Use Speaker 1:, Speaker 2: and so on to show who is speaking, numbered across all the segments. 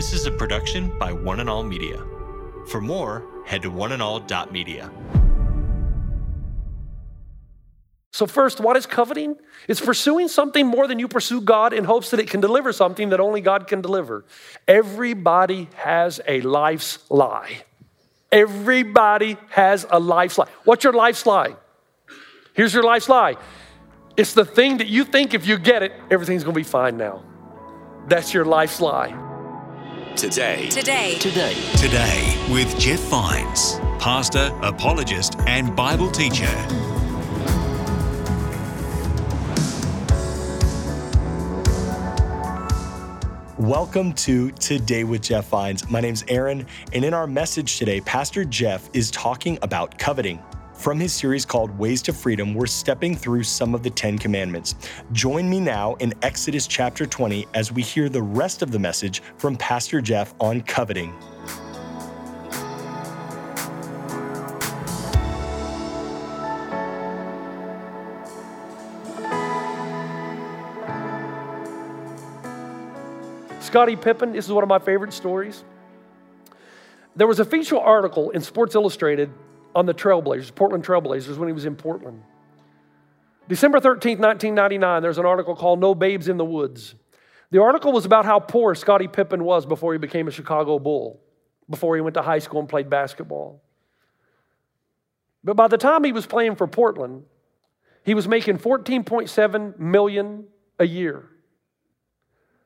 Speaker 1: This is a production by One and All Media. For more, head to oneandall.media.
Speaker 2: So, first, what is coveting? It's pursuing something more than you pursue God in hopes that it can deliver something that only God can deliver. Everybody has a life's lie. Everybody has a life's lie. What's your life's lie? Here's your life's lie it's the thing that you think if you get it, everything's gonna be fine now. That's your life's lie.
Speaker 3: Today.
Speaker 4: Today.
Speaker 5: Today.
Speaker 3: Today with Jeff Vines, pastor, apologist, and Bible teacher.
Speaker 6: Welcome to Today with Jeff Vines. My name's Aaron, and in our message today, Pastor Jeff is talking about coveting. From his series called Ways to Freedom, we're stepping through some of the Ten Commandments. Join me now in Exodus chapter 20 as we hear the rest of the message from Pastor Jeff on coveting.
Speaker 2: Scottie Pippen, this is one of my favorite stories. There was a feature article in Sports Illustrated on the Trailblazers, Portland Trailblazers, when he was in Portland. December 13th, 1999, there's an article called No Babes in the Woods. The article was about how poor Scottie Pippen was before he became a Chicago Bull, before he went to high school and played basketball. But by the time he was playing for Portland, he was making 14.7 million a year.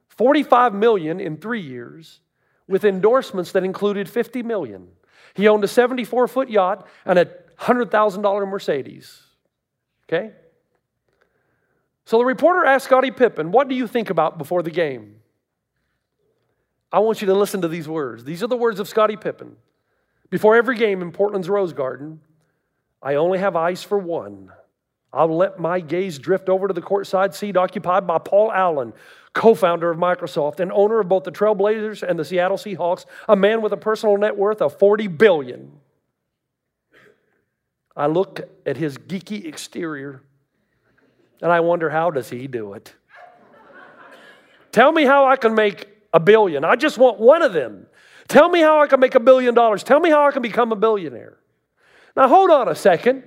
Speaker 2: 45 million in 3 years with endorsements that included 50 million. He owned a 74 foot yacht and a $100,000 Mercedes. Okay? So the reporter asked Scottie Pippen, What do you think about before the game? I want you to listen to these words. These are the words of Scottie Pippen. Before every game in Portland's Rose Garden, I only have eyes for one. I'll let my gaze drift over to the courtside seat occupied by Paul Allen, co founder of Microsoft and owner of both the Trailblazers and the Seattle Seahawks, a man with a personal net worth of 40 billion. I look at his geeky exterior and I wonder how does he do it? Tell me how I can make a billion. I just want one of them. Tell me how I can make a billion dollars. Tell me how I can become a billionaire. Now hold on a second.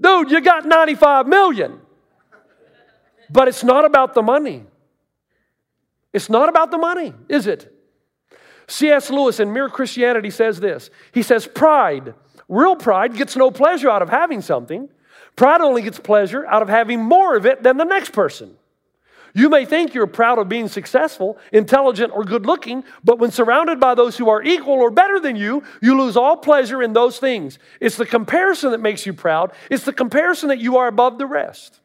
Speaker 2: Dude, you got 95 million. But it's not about the money. It's not about the money, is it? C.S. Lewis in Mere Christianity says this He says, Pride, real pride, gets no pleasure out of having something. Pride only gets pleasure out of having more of it than the next person. You may think you're proud of being successful, intelligent, or good looking, but when surrounded by those who are equal or better than you, you lose all pleasure in those things. It's the comparison that makes you proud, it's the comparison that you are above the rest.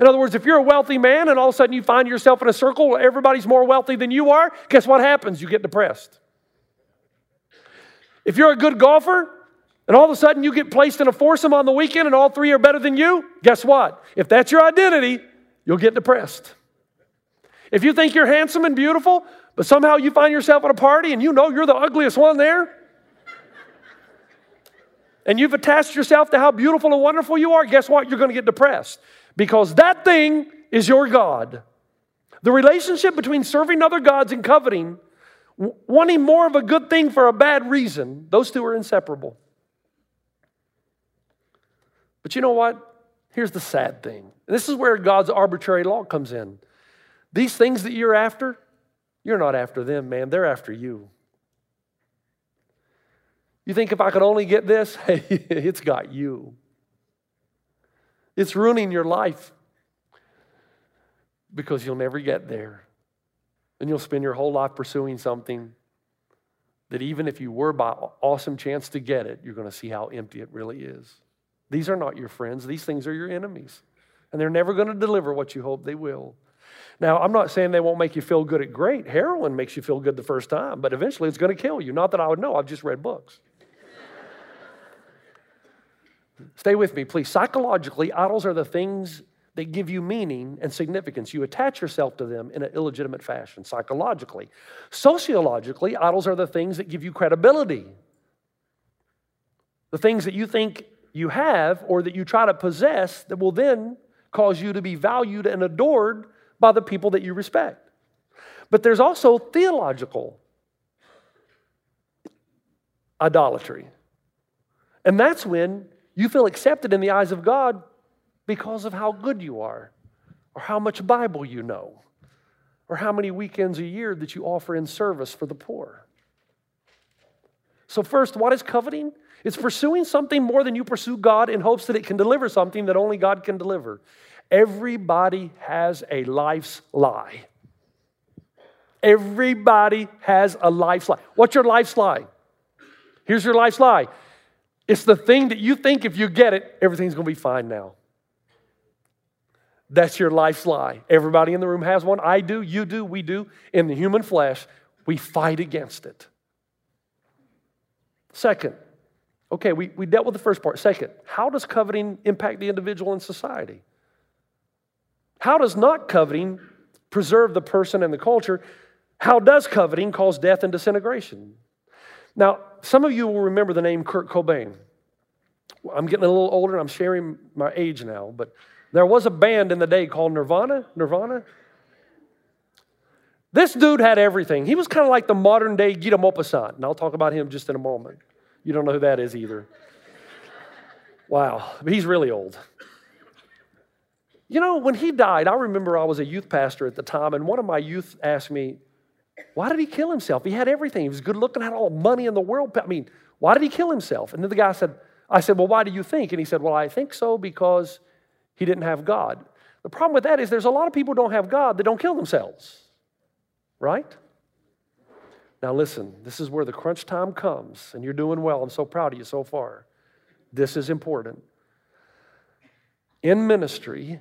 Speaker 2: In other words, if you're a wealthy man and all of a sudden you find yourself in a circle where everybody's more wealthy than you are, guess what happens? You get depressed. If you're a good golfer and all of a sudden you get placed in a foursome on the weekend and all three are better than you, guess what? If that's your identity, you'll get depressed. If you think you're handsome and beautiful, but somehow you find yourself at a party and you know you're the ugliest one there, and you've attached yourself to how beautiful and wonderful you are, guess what? You're going to get depressed because that thing is your God. The relationship between serving other gods and coveting, wanting more of a good thing for a bad reason, those two are inseparable. But you know what? Here's the sad thing. this is where God's arbitrary law comes in. These things that you're after, you're not after them, man. They're after you. You think if I could only get this, hey, it's got you. It's ruining your life because you'll never get there. And you'll spend your whole life pursuing something that even if you were by awesome chance to get it, you're going to see how empty it really is. These are not your friends, these things are your enemies. And they're never going to deliver what you hope they will. Now, I'm not saying they won't make you feel good at great. Heroin makes you feel good the first time, but eventually it's going to kill you. Not that I would know, I've just read books. Stay with me, please. Psychologically, idols are the things that give you meaning and significance. You attach yourself to them in an illegitimate fashion, psychologically. Sociologically, idols are the things that give you credibility. The things that you think you have or that you try to possess that will then cause you to be valued and adored by the people that you respect. But there's also theological idolatry. And that's when you feel accepted in the eyes of God because of how good you are, or how much Bible you know, or how many weekends a year that you offer in service for the poor. So, first, what is coveting? It's pursuing something more than you pursue God in hopes that it can deliver something that only God can deliver. Everybody has a life's lie. Everybody has a life's lie. What's your life's lie? Here's your life's lie it's the thing that you think if you get it, everything's going to be fine now. That's your life's lie. Everybody in the room has one. I do, you do, we do. In the human flesh, we fight against it. Second, okay, we, we dealt with the first part. Second, how does coveting impact the individual and society? How does not coveting preserve the person and the culture? How does coveting cause death and disintegration? Now, some of you will remember the name Kurt Cobain. I'm getting a little older, and I'm sharing my age now, but there was a band in the day called Nirvana. Nirvana? This dude had everything. He was kind of like the modern day Guy de Maupassant, and I'll talk about him just in a moment. You don't know who that is either. Wow, he's really old. You know, when he died, I remember I was a youth pastor at the time, and one of my youth asked me, why did he kill himself? He had everything. He was good looking, had all the money in the world. I mean, why did he kill himself? And then the guy said, I said, Well, why do you think? And he said, Well, I think so because he didn't have God. The problem with that is there's a lot of people who don't have God that don't kill themselves, right? Now, listen, this is where the crunch time comes, and you're doing well. I'm so proud of you so far. This is important. In ministry,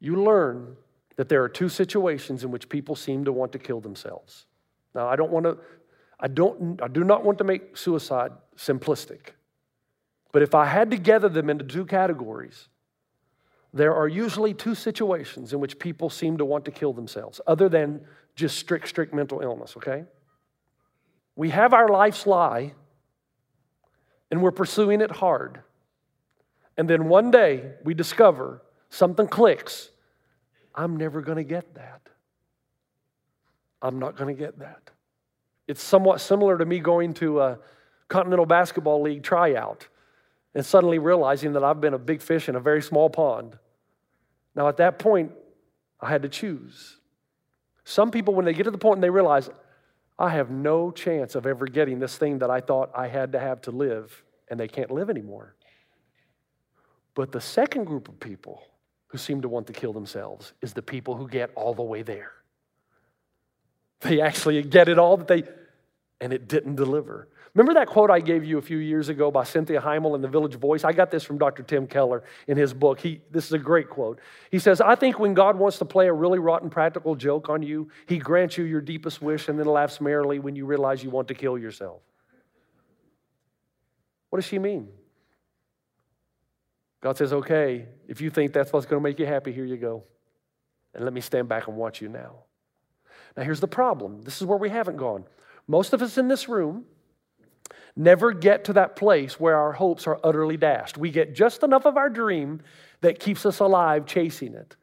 Speaker 2: you learn that there are two situations in which people seem to want to kill themselves. Now, I don't want to, I don't, I do not want to make suicide simplistic. But if I had to gather them into two categories, there are usually two situations in which people seem to want to kill themselves, other than just strict, strict mental illness, okay? We have our life's lie, and we're pursuing it hard. And then one day we discover something clicks, I'm never going to get that. I'm not going to get that. It's somewhat similar to me going to a Continental Basketball League tryout and suddenly realizing that I've been a big fish in a very small pond. Now, at that point, I had to choose. Some people, when they get to the point and they realize, I have no chance of ever getting this thing that I thought I had to have to live, and they can't live anymore. But the second group of people, who seem to want to kill themselves is the people who get all the way there. They actually get it all that they, and it didn't deliver. Remember that quote I gave you a few years ago by Cynthia Heimel in the Village Voice? I got this from Dr. Tim Keller in his book. He, this is a great quote. He says, I think when God wants to play a really rotten practical joke on you, he grants you your deepest wish and then laughs merrily when you realize you want to kill yourself. What does she mean? God says, okay, if you think that's what's going to make you happy, here you go. And let me stand back and watch you now. Now, here's the problem this is where we haven't gone. Most of us in this room never get to that place where our hopes are utterly dashed. We get just enough of our dream that keeps us alive chasing it,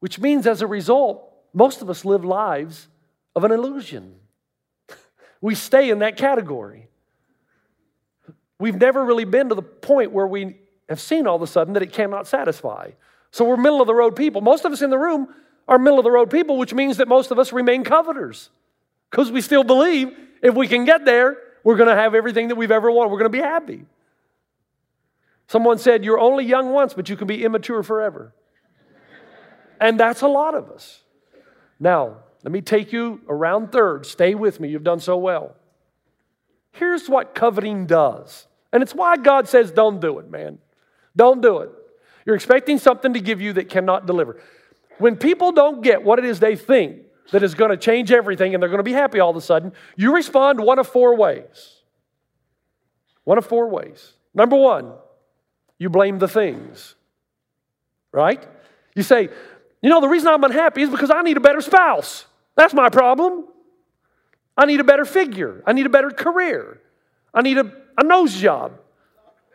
Speaker 2: which means as a result, most of us live lives of an illusion. We stay in that category. We've never really been to the point where we have seen all of a sudden that it cannot satisfy. So we're middle of the road people. Most of us in the room are middle of the road people, which means that most of us remain coveters because we still believe if we can get there, we're going to have everything that we've ever wanted. We're going to be happy. Someone said, You're only young once, but you can be immature forever. and that's a lot of us. Now, let me take you around third. Stay with me. You've done so well. Here's what coveting does. And it's why God says, Don't do it, man. Don't do it. You're expecting something to give you that cannot deliver. When people don't get what it is they think that is going to change everything and they're going to be happy all of a sudden, you respond one of four ways. One of four ways. Number one, you blame the things, right? You say, you know, the reason I'm unhappy is because I need a better spouse. That's my problem. I need a better figure. I need a better career. I need a, a nose job.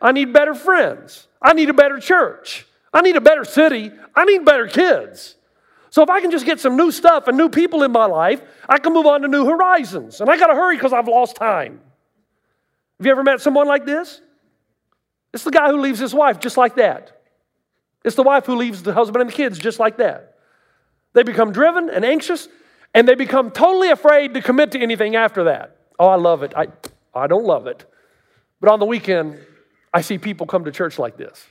Speaker 2: I need better friends. I need a better church. I need a better city. I need better kids. So if I can just get some new stuff and new people in my life, I can move on to new horizons. And I got to hurry because I've lost time. Have you ever met someone like this? It's the guy who leaves his wife just like that. It's the wife who leaves the husband and the kids just like that. They become driven and anxious, and they become totally afraid to commit to anything after that. Oh, I love it. I, I don't love it. But on the weekend, I see people come to church like this.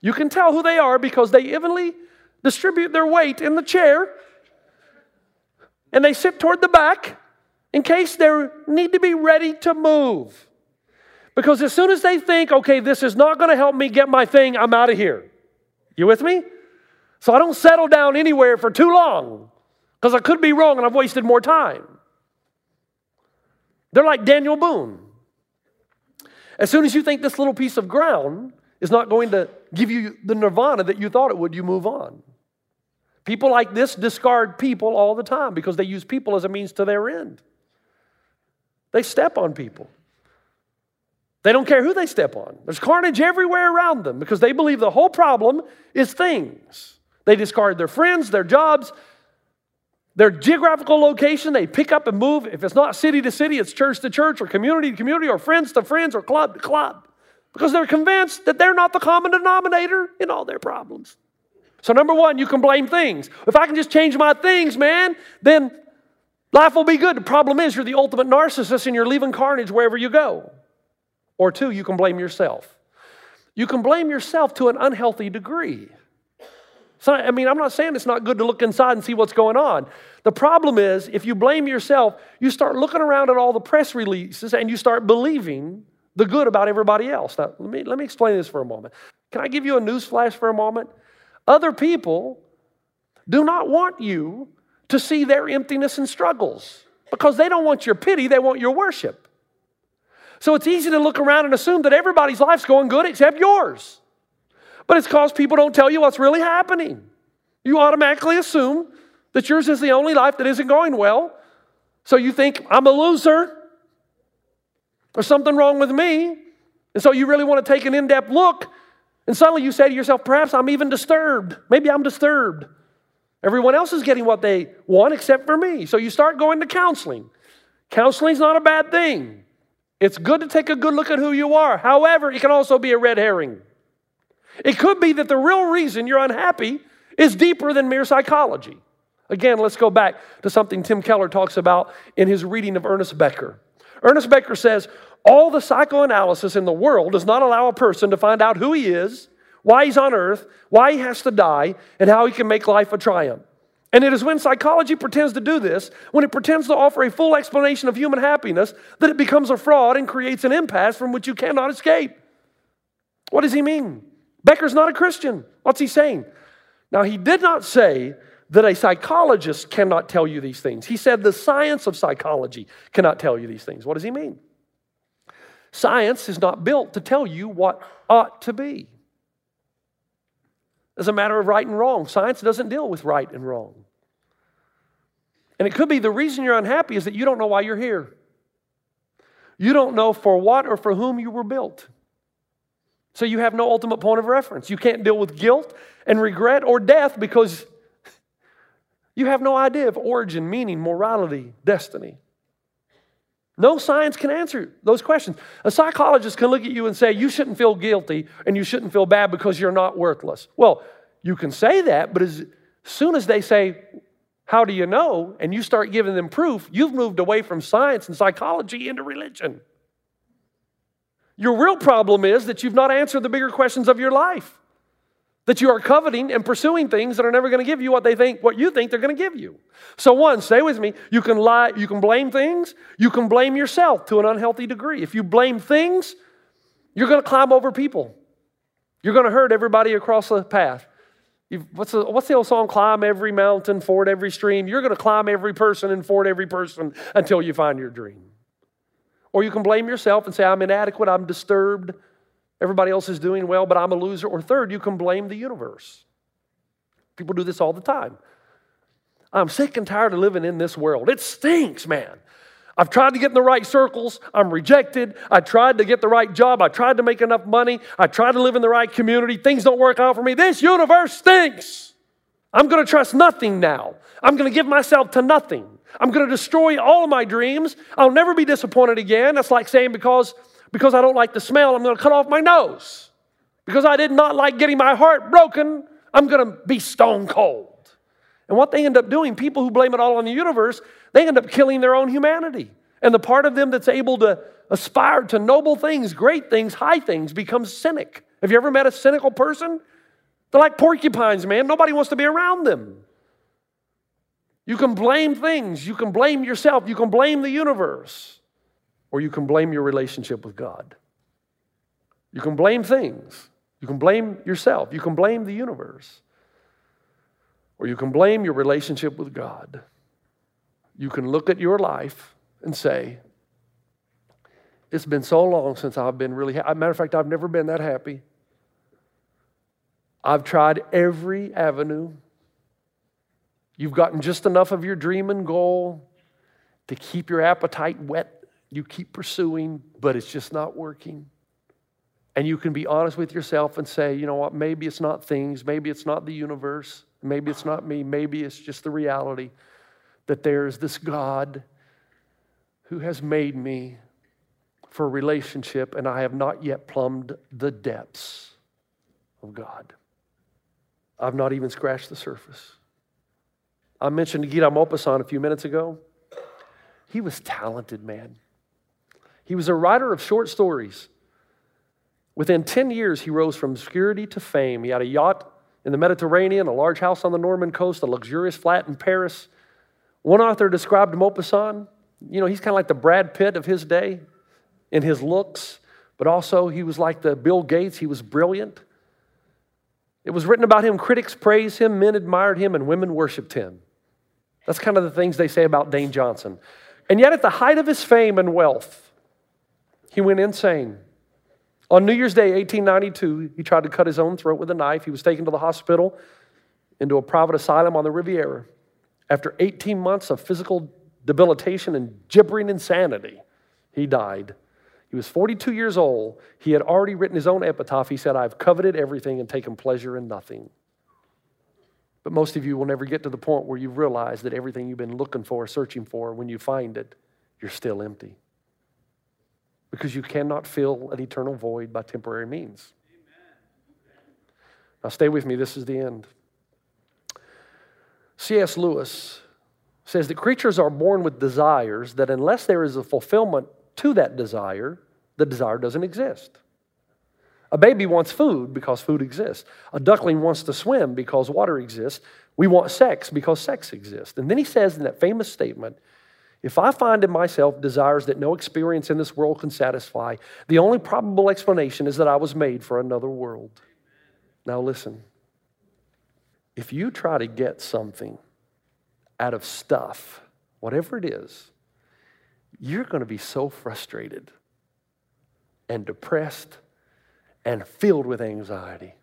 Speaker 2: You can tell who they are because they evenly distribute their weight in the chair and they sit toward the back in case they need to be ready to move. Because as soon as they think, okay, this is not going to help me get my thing, I'm out of here. You with me? So I don't settle down anywhere for too long because I could be wrong and I've wasted more time. They're like Daniel Boone. As soon as you think this little piece of ground is not going to give you the nirvana that you thought it would, you move on. People like this discard people all the time because they use people as a means to their end. They step on people. They don't care who they step on. There's carnage everywhere around them because they believe the whole problem is things. They discard their friends, their jobs, their geographical location. They pick up and move. If it's not city to city, it's church to church or community to community or friends to friends or club to club because they're convinced that they're not the common denominator in all their problems. So, number one, you can blame things. If I can just change my things, man, then life will be good. The problem is you're the ultimate narcissist and you're leaving carnage wherever you go. Or two, you can blame yourself. You can blame yourself to an unhealthy degree. So, I mean, I'm not saying it's not good to look inside and see what's going on. The problem is, if you blame yourself, you start looking around at all the press releases and you start believing the good about everybody else. Now, let me, let me explain this for a moment. Can I give you a news flash for a moment? Other people do not want you to see their emptiness and struggles because they don't want your pity, they want your worship. So it's easy to look around and assume that everybody's life's going good except yours. But it's because people don't tell you what's really happening. You automatically assume that yours is the only life that isn't going well. So you think, I'm a loser. There's something wrong with me. And so you really want to take an in depth look. And suddenly you say to yourself, perhaps I'm even disturbed. Maybe I'm disturbed. Everyone else is getting what they want except for me. So you start going to counseling. Counseling's not a bad thing. It's good to take a good look at who you are. However, it can also be a red herring. It could be that the real reason you're unhappy is deeper than mere psychology. Again, let's go back to something Tim Keller talks about in his reading of Ernest Becker. Ernest Becker says, All the psychoanalysis in the world does not allow a person to find out who he is, why he's on earth, why he has to die, and how he can make life a triumph. And it is when psychology pretends to do this, when it pretends to offer a full explanation of human happiness, that it becomes a fraud and creates an impasse from which you cannot escape. What does he mean? Becker's not a Christian. What's he saying? Now, he did not say that a psychologist cannot tell you these things. He said the science of psychology cannot tell you these things. What does he mean? Science is not built to tell you what ought to be. As a matter of right and wrong. Science doesn't deal with right and wrong. And it could be the reason you're unhappy is that you don't know why you're here. You don't know for what or for whom you were built. So you have no ultimate point of reference. You can't deal with guilt and regret or death because you have no idea of origin, meaning, morality, destiny. No science can answer those questions. A psychologist can look at you and say, You shouldn't feel guilty and you shouldn't feel bad because you're not worthless. Well, you can say that, but as soon as they say, How do you know? and you start giving them proof, you've moved away from science and psychology into religion. Your real problem is that you've not answered the bigger questions of your life. That you are coveting and pursuing things that are never going to give you what they think what you think they're going to give you. So one stay with me. You can lie you can blame things. You can blame yourself to an unhealthy degree. If you blame things you're going to climb over people. You're going to hurt everybody across the path. What's, the, what's the old song? Climb every mountain ford every stream. You're going to climb every person and ford every person until you find your dream or you can blame yourself and say i'm inadequate i'm disturbed Everybody else is doing well, but I'm a loser. Or third, you can blame the universe. People do this all the time. I'm sick and tired of living in this world. It stinks, man. I've tried to get in the right circles. I'm rejected. I tried to get the right job. I tried to make enough money. I tried to live in the right community. Things don't work out for me. This universe stinks. I'm going to trust nothing now. I'm going to give myself to nothing. I'm going to destroy all of my dreams. I'll never be disappointed again. That's like saying because, because I don't like the smell, I'm going to cut off my nose. Because I did not like getting my heart broken, I'm going to be stone cold. And what they end up doing, people who blame it all on the universe, they end up killing their own humanity. And the part of them that's able to aspire to noble things, great things, high things becomes cynic. Have you ever met a cynical person? They're like porcupines, man. Nobody wants to be around them. You can blame things, you can blame yourself, you can blame the universe, or you can blame your relationship with God. You can blame things, you can blame yourself, you can blame the universe, or you can blame your relationship with God. You can look at your life and say, It's been so long since I've been really happy. Matter of fact, I've never been that happy. I've tried every avenue. You've gotten just enough of your dream and goal to keep your appetite whet. You keep pursuing, but it's just not working. And you can be honest with yourself and say, you know what, maybe it's not things, maybe it's not the universe, maybe it's not me, maybe it's just the reality that there is this God who has made me for a relationship, and I have not yet plumbed the depths of God. I've not even scratched the surface. I mentioned Guy de Maupassant a few minutes ago. He was a talented, man. He was a writer of short stories. Within 10 years, he rose from obscurity to fame. He had a yacht in the Mediterranean, a large house on the Norman coast, a luxurious flat in Paris. One author described Maupassant, you know, he's kind of like the Brad Pitt of his day in his looks, but also he was like the Bill Gates. He was brilliant. It was written about him critics praised him, men admired him, and women worshiped him. That's kind of the things they say about Dwayne Johnson. And yet, at the height of his fame and wealth, he went insane. On New Year's Day, 1892, he tried to cut his own throat with a knife. He was taken to the hospital, into a private asylum on the Riviera. After 18 months of physical debilitation and gibbering insanity, he died. He was 42 years old. He had already written his own epitaph. He said, I've coveted everything and taken pleasure in nothing. But most of you will never get to the point where you realize that everything you've been looking for, searching for, when you find it, you're still empty. Because you cannot fill an eternal void by temporary means. Now, stay with me. This is the end. C.S. Lewis says that creatures are born with desires that, unless there is a fulfillment to that desire, the desire doesn't exist. A baby wants food because food exists. A duckling wants to swim because water exists. We want sex because sex exists. And then he says in that famous statement if I find in myself desires that no experience in this world can satisfy, the only probable explanation is that I was made for another world. Now, listen if you try to get something out of stuff, whatever it is, you're going to be so frustrated and depressed and filled with anxiety.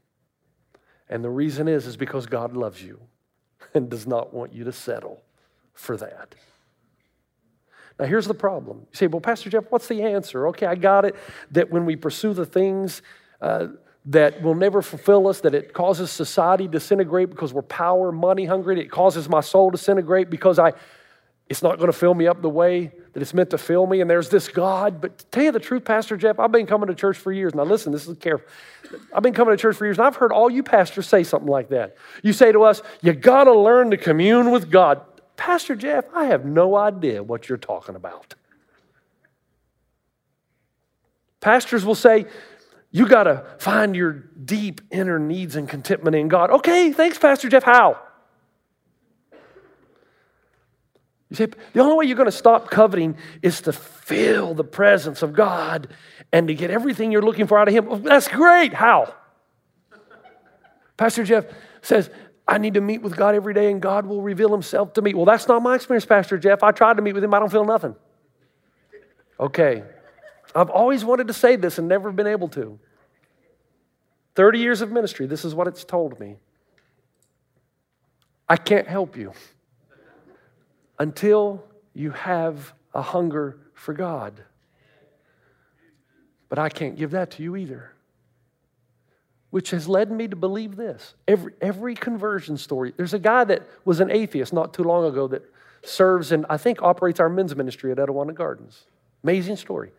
Speaker 2: And the reason is is because God loves you and does not want you to settle for that. Now, here's the problem. You say, well, Pastor Jeff, what's the answer? Okay, I got it. That when we pursue the things uh, that will never fulfill us, that it causes society to disintegrate because we're power, money hungry, it causes my soul to disintegrate because I, it's not going to fill me up the way that it's meant to fill me. And there's this God. But to tell you the truth, Pastor Jeff, I've been coming to church for years. Now, listen, this is careful. I've been coming to church for years, and I've heard all you pastors say something like that. You say to us, You got to learn to commune with God. Pastor Jeff, I have no idea what you're talking about. Pastors will say, You got to find your deep inner needs and contentment in God. Okay, thanks, Pastor Jeff. How? You say, the only way you're going to stop coveting is to feel the presence of God and to get everything you're looking for out of Him. That's great. How? Pastor Jeff says, I need to meet with God every day and God will reveal Himself to me. Well, that's not my experience, Pastor Jeff. I tried to meet with Him, I don't feel nothing. Okay. I've always wanted to say this and never been able to. 30 years of ministry, this is what it's told me. I can't help you until you have a hunger for God. But I can't give that to you either. which has led me to believe this. Every, every conversion story, there's a guy that was an atheist not too long ago that serves and I think operates our men's ministry at Etiwanda Gardens. Amazing story.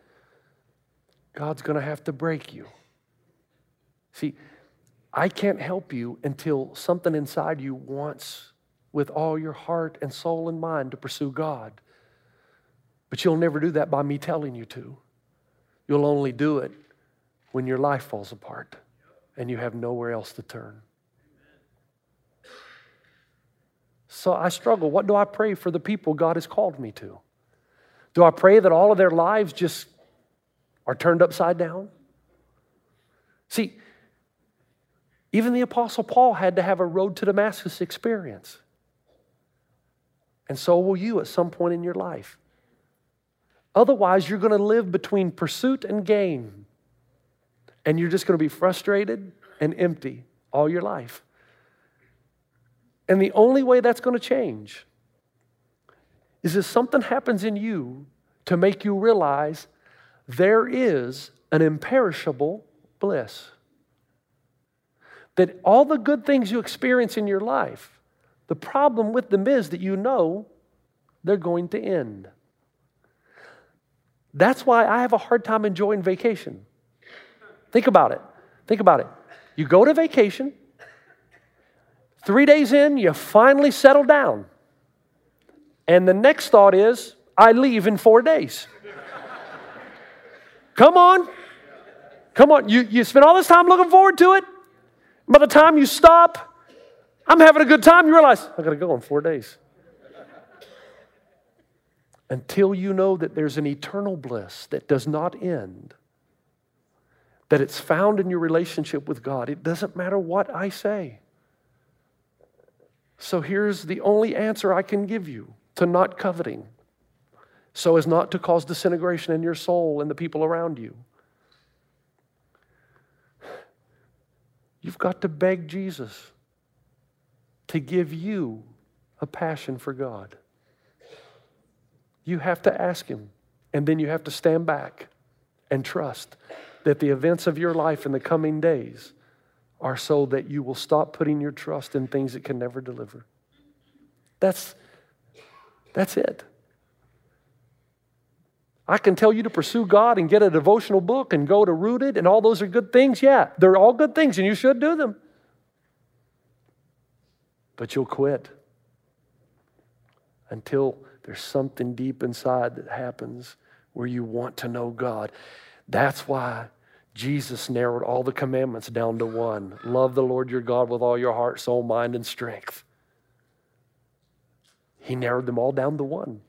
Speaker 2: God's going to have to break you. See, I can't help you until something inside you wants with all your heart and soul and mind to pursue God. But you'll never do that by me telling you to. You'll only do it when your life falls apart and you have nowhere else to turn. So I struggle. What do I pray for the people God has called me to? Do I pray that all of their lives just are turned upside down? See, even the Apostle Paul had to have a road to Damascus experience. And so will you at some point in your life. Otherwise, you're going to live between pursuit and gain. And you're just going to be frustrated and empty all your life. And the only way that's going to change is if something happens in you to make you realize there is an imperishable bliss. That all the good things you experience in your life, the problem with them is that you know they're going to end. That's why I have a hard time enjoying vacation. Think about it. Think about it. You go to vacation, three days in, you finally settle down. And the next thought is, I leave in four days. Come on. Come on. You, you spend all this time looking forward to it. By the time you stop, I'm having a good time, you realize, I gotta go in four days until you know that there's an eternal bliss that does not end, that it's found in your relationship with God. It doesn't matter what I say. So here's the only answer I can give you to not coveting, so as not to cause disintegration in your soul and the people around you. You've got to beg Jesus to give you a passion for God. You have to ask Him, and then you have to stand back and trust that the events of your life in the coming days are so that you will stop putting your trust in things that can never deliver. That's, that's it. I can tell you to pursue God and get a devotional book and go to Rooted, and all those are good things. Yeah, they're all good things, and you should do them. But you'll quit until there's something deep inside that happens where you want to know God. That's why Jesus narrowed all the commandments down to one love the Lord your God with all your heart, soul, mind, and strength. He narrowed them all down to one.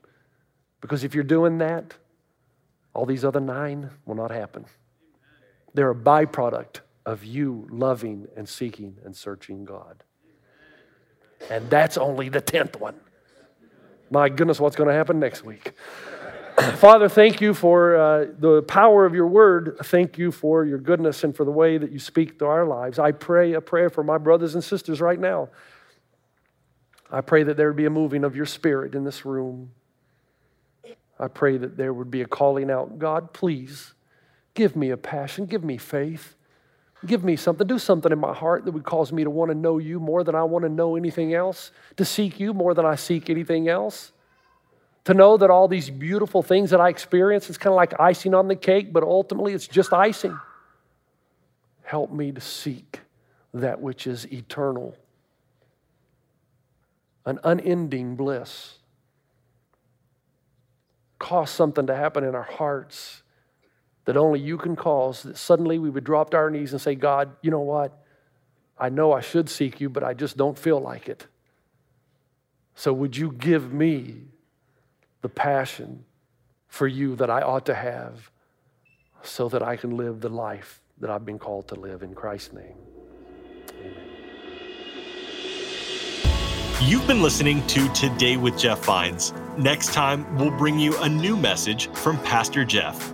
Speaker 2: Because if you're doing that, all these other nine will not happen. They're a byproduct of you loving and seeking and searching God. And that's only the tenth one my goodness, what's going to happen next week? Father, thank you for uh, the power of your word. Thank you for your goodness and for the way that you speak to our lives. I pray a prayer for my brothers and sisters right now. I pray that there would be a moving of your spirit in this room. I pray that there would be a calling out God, please give me a passion, give me faith. Give me something, do something in my heart that would cause me to want to know you more than I want to know anything else, to seek you more than I seek anything else. To know that all these beautiful things that I experience, it's kind of like icing on the cake, but ultimately it's just icing. Help me to seek that which is eternal, an unending bliss. Cause something to happen in our hearts that only you can cause, that suddenly we would drop to our knees and say, God, you know what? I know I should seek you, but I just don't feel like it. So would you give me the passion for you that I ought to have so that I can live the life that I've been called to live in Christ's name? Amen.
Speaker 6: You've been listening to Today with Jeff Vines. Next time, we'll bring you a new message from Pastor Jeff.